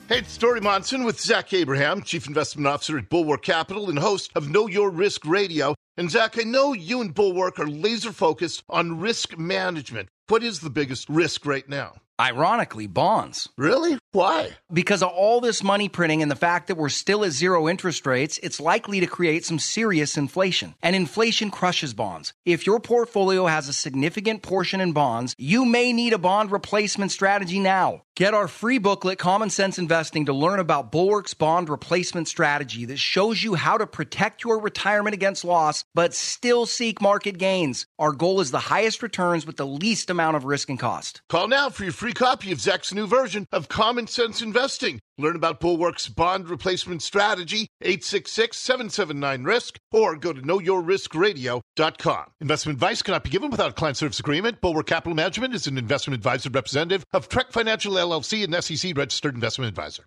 Hey, it's Dori Monson with Zach Abraham, Chief Investment Officer at Bulwark Capital and host of Know Your Risk Radio. And Zach, I know you and Bulwark are laser focused on risk management. What is the biggest risk right now? Ironically, bonds. Really? Why? Because of all this money printing and the fact that we're still at zero interest rates, it's likely to create some serious inflation. And inflation crushes bonds. If your portfolio has a significant portion in bonds, you may need a bond replacement strategy now. Get our free booklet, Common Sense Investing, to learn about Bulwark's bond replacement strategy that shows you how to protect your retirement against loss, but still seek market gains. Our goal is the highest returns with the least amount of risk and cost. Call now for your free copy of Zach's new version of Common Sense Investing. Learn about Bulwark's bond replacement strategy, 866-779-RISK, or go to knowyourriskradio.com. Investment advice cannot be given without a client service agreement. Bulwark Capital Management is an investment advisor representative of Trek Financial LLC and SEC registered investment advisor.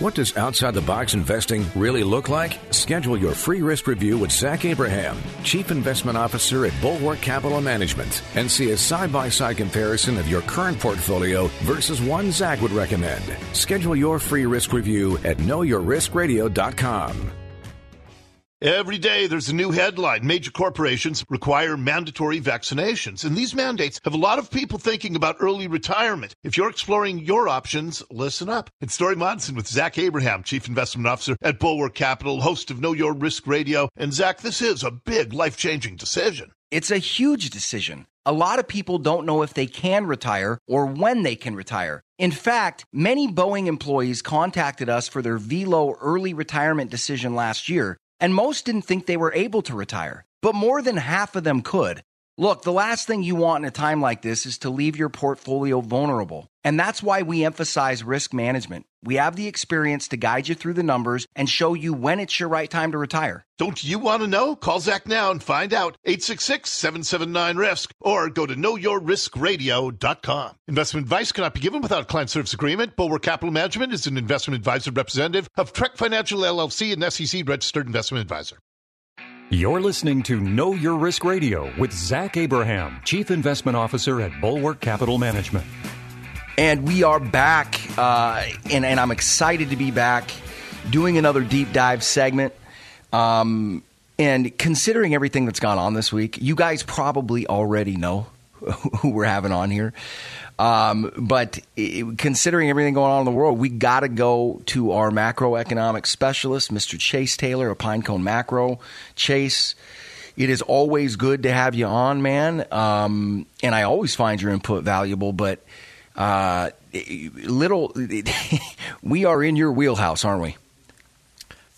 What does outside the box investing really look like? Schedule your free risk review with Zach Abraham, Chief Investment Officer at Bulwark Capital Management, and see a side by side comparison of your current portfolio versus one Zach would recommend. Schedule your free risk review at knowyourriskradio.com. Every day there's a new headline. Major corporations require mandatory vaccinations. And these mandates have a lot of people thinking about early retirement. If you're exploring your options, listen up. It's Dori Monson with Zach Abraham, Chief Investment Officer at Bulwark Capital, host of Know Your Risk Radio. And Zach, this is a big life changing decision. It's a huge decision. A lot of people don't know if they can retire or when they can retire. In fact, many Boeing employees contacted us for their VLO early retirement decision last year and most didn't think they were able to retire, but more than half of them could. Look, the last thing you want in a time like this is to leave your portfolio vulnerable. And that's why we emphasize risk management. We have the experience to guide you through the numbers and show you when it's your right time to retire. Don't you want to know? Call Zach now and find out. 866-779-RISK or go to knowyourriskradio.com. Investment advice cannot be given without client service agreement. Bulwark Capital Management is an investment advisor representative of Trek Financial LLC and SEC registered investment advisor. You're listening to Know Your Risk Radio with Zach Abraham, Chief Investment Officer at Bulwark Capital Management. And we are back, uh, and, and I'm excited to be back doing another deep dive segment. Um, and considering everything that's gone on this week, you guys probably already know *laughs* who we're having on here. Um, but it, considering everything going on in the world, we got to go to our macroeconomic specialist, Mr. Chase Taylor of Pinecone Macro. Chase, it is always good to have you on, man. Um, and I always find your input valuable, but uh, little, *laughs* we are in your wheelhouse, aren't we?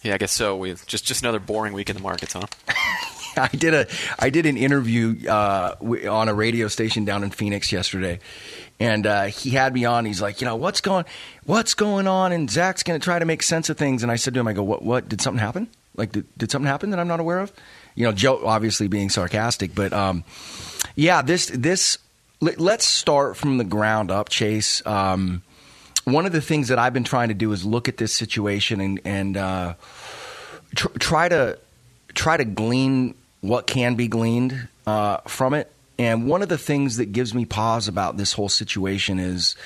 Yeah, I guess so. We've just just another boring week in the markets, huh? *laughs* *laughs* I did a I did an interview uh, on a radio station down in Phoenix yesterday, and uh, he had me on. He's like, you know, what's going what's going on? And Zach's going to try to make sense of things. And I said to him, I go, what what did something happen? Like, did, did something happen that I'm not aware of? You know, Joe obviously being sarcastic, but um, yeah, this this let's start from the ground up, Chase. Um, one of the things that I've been trying to do is look at this situation and and uh, tr- try to try to glean what can be gleaned uh, from it. And one of the things that gives me pause about this whole situation is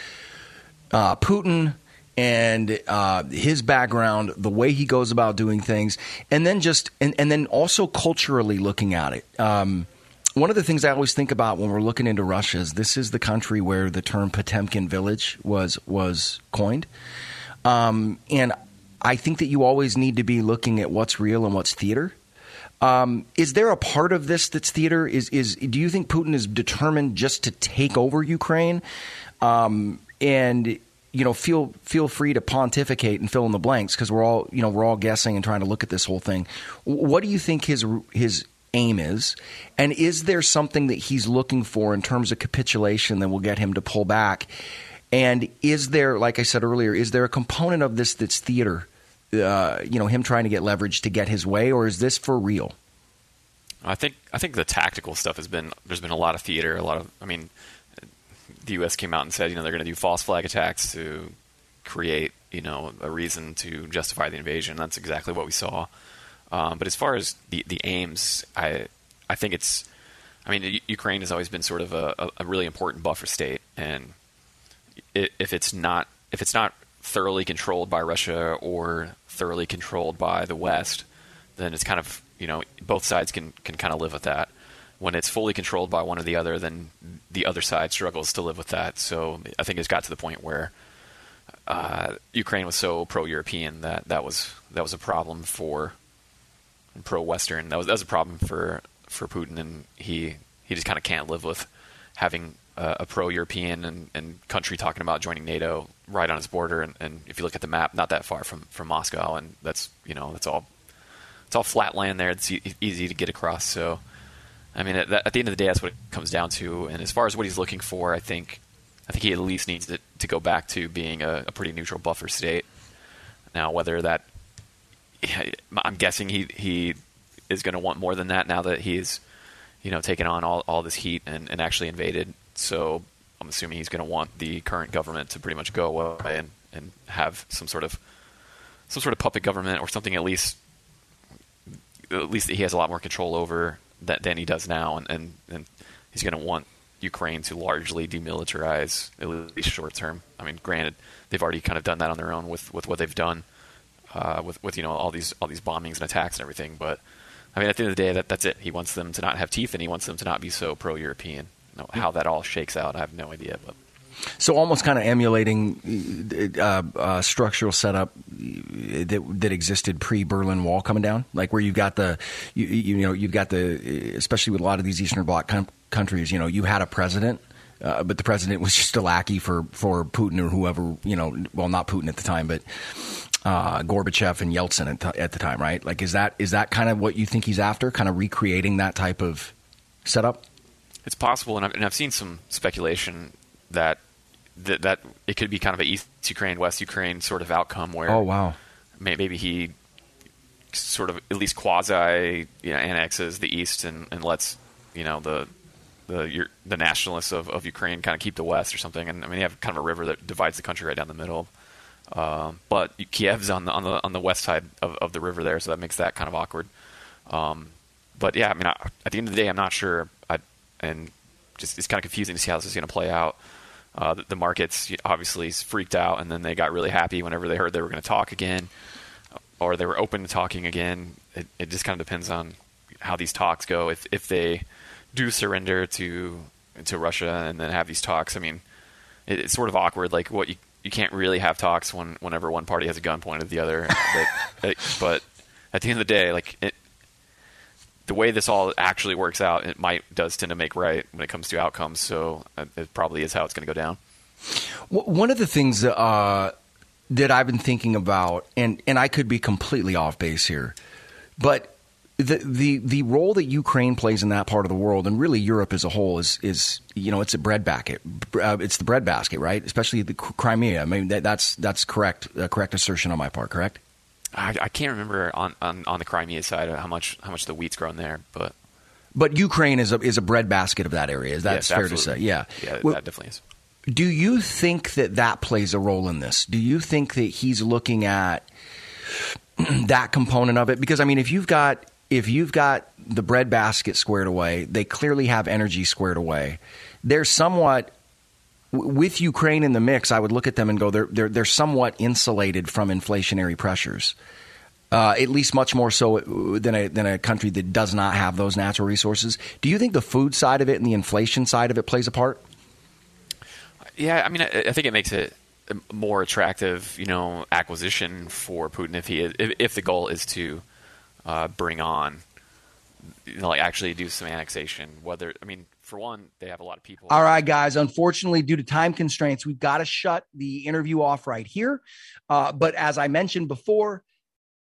uh, Putin and uh, his background, the way he goes about doing things, and then just and, and then also culturally looking at it. Um, one of the things I always think about when we're looking into Russia is this is the country where the term Potemkin village was was coined, um, and I think that you always need to be looking at what's real and what's theater. Um, is there a part of this that's theater? Is is do you think Putin is determined just to take over Ukraine? Um, and you know, feel feel free to pontificate and fill in the blanks because we're all you know we're all guessing and trying to look at this whole thing. What do you think his his aim is, and is there something that he's looking for in terms of capitulation that will get him to pull back? And is there, like I said earlier, is there a component of this that's theater? Uh, you know, him trying to get leverage to get his way, or is this for real? I think I think the tactical stuff has been there's been a lot of theater, a lot of I mean, the U.S. came out and said you know they're going to do false flag attacks to create you know a reason to justify the invasion. That's exactly what we saw. Um, but as far as the the aims, I I think it's I mean Ukraine has always been sort of a, a really important buffer state, and if it's not if it's not thoroughly controlled by Russia or thoroughly controlled by the West, then it's kind of you know both sides can can kind of live with that. When it's fully controlled by one or the other, then the other side struggles to live with that. So I think it's got to the point where uh, Ukraine was so pro-European that that was that was a problem for pro-Western. That was that was a problem for for Putin, and he he just kind of can't live with having a, a pro-European and, and, country talking about joining NATO right on its border. And, and, if you look at the map, not that far from, from Moscow, and that's you know that's all it's all flat land there. It's e- easy to get across. So, I mean, at, at, the end of the day, that's what it comes down to. And as far as what he's looking for, I think I think he at least needs to, to go back to being a, a pretty neutral buffer state. Now, whether that *laughs* I'm guessing he he is going to want more than that now that he's you know taken on all, all this heat and, and actually invaded. So I'm assuming he's going to want the current government to pretty much go away and, and have some sort of some sort of puppet government or something at least at least that he has a lot more control over that than he does now, and and, and he's going to want Ukraine to largely demilitarize at least short term. I mean, granted, they've already kind of done that on their own with, with what they've done uh, with with you know all these all these bombings and attacks and everything. But I mean, at the end of the day, that that's it. He wants them to not have teeth, and he wants them to not be so pro-European. You know, how that all shakes out, I have no idea. But so almost kind of emulating uh, uh, structural setup that that existed pre Berlin Wall coming down, like where you've got the you, you know you've got the especially with a lot of these Eastern Bloc com- countries, you know, you had a president. Uh, but the president was *laughs* just a lackey for, for Putin or whoever, you know, well, not Putin at the time, but uh, Gorbachev and Yeltsin at, t- at the time, right? Like, is that is that kind of what you think he's after? Kind of recreating that type of setup? It's possible, and I've, and I've seen some speculation that, that that it could be kind of a East Ukraine, West Ukraine sort of outcome where oh wow, maybe he sort of at least quasi you know annexes the East and, and lets you know the the the nationalists of, of Ukraine kind of keep the West or something. And I mean, you have kind of a river that divides the country right down the middle. Um, but Kiev's on the on the on the west side of, of the river there, so that makes that kind of awkward. Um, but yeah, I mean, I, at the end of the day, I'm not sure. And just it's kind of confusing to see how this is going to play out. Uh, the, the, markets obviously freaked out, and then they got really happy whenever they heard they were going to talk again, or they were open to talking again. It, it just kind of depends on how these talks go. If if they do surrender to to Russia and then have these talks, I mean, it, it's sort of awkward. Like what you you can't really have talks when whenever one party has a gun pointed at the other. *laughs* but, but, at the end of the day, like it, the way this all actually works out, it might does tend to make right when it comes to outcomes. So uh, it probably is how it's going to go down. One of the things uh, that I've been thinking about, and and I could be completely off base here, but the the the role that Ukraine plays in that part of the world, and really Europe as a whole, is is you know it's a breadbasket. Uh, it's the breadbasket, right? Especially the Crimea. I mean that, that's that's correct. A correct assertion on my part. Correct. I, I can't remember on, on, on the Crimea side how much how much the wheat's grown there, but but Ukraine is a is a bread basket of that area. Is that yes, fair absolutely. to say? Yeah, yeah, well, that definitely is. Do you think that that plays a role in this? Do you think that he's looking at *clears throat* that component of it? Because I mean, if you've got if you've got the breadbasket squared away, they clearly have energy squared away. They're somewhat with Ukraine in the mix. I would look at them and go, they're they're, they're somewhat insulated from inflationary pressures. Uh, at least much more so than a than a country that does not have those natural resources. Do you think the food side of it and the inflation side of it plays a part? Yeah, I mean, I, I think it makes it a more attractive, you know, acquisition for Putin if he if, if the goal is to uh, bring on, you know, like actually do some annexation. Whether I mean, for one, they have a lot of people. All right, guys. Unfortunately, due to time constraints, we've got to shut the interview off right here. Uh, but as I mentioned before,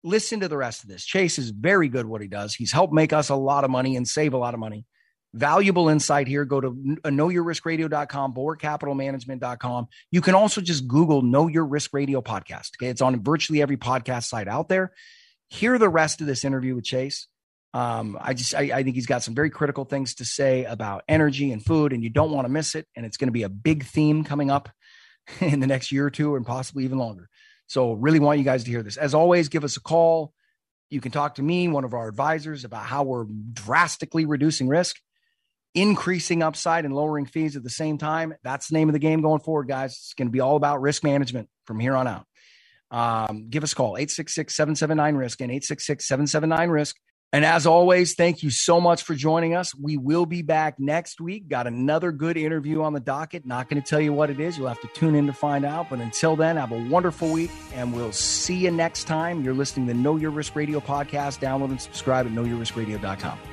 listen to the rest of this. Chase is very good what he does. He's helped make us a lot of money and save a lot of money. Valuable insight here. Go to knowyourriskradio.com, bulwarkcapitalmanagement.com. You can also just Google Know Your Risk Radio podcast. Okay. It's on virtually every podcast site out there hear the rest of this interview with Chase. Um, I just I, I, think he's got some very critical things to say about energy and food, and you don't want to miss it. And it's going to be a big theme coming up *laughs* in the next year or two, and possibly even longer. So, really want you guys to hear this. As always, give us a call. You can talk to me, one of our advisors, about how we're drastically reducing risk, increasing upside, and lowering fees at the same time. That's the name of the game going forward, guys. It's going to be all about risk management from here on out um, give us a call 866-779-risk and 866-779-risk and as always thank you so much for joining us. We will be back next week. Got another good interview on the docket. Not going to tell you what it is. You'll have to tune in to find out. But until then have a wonderful week and we'll see you next time. You're listening to know your risk radio podcast. Download and subscribe at knowyourriskradio.com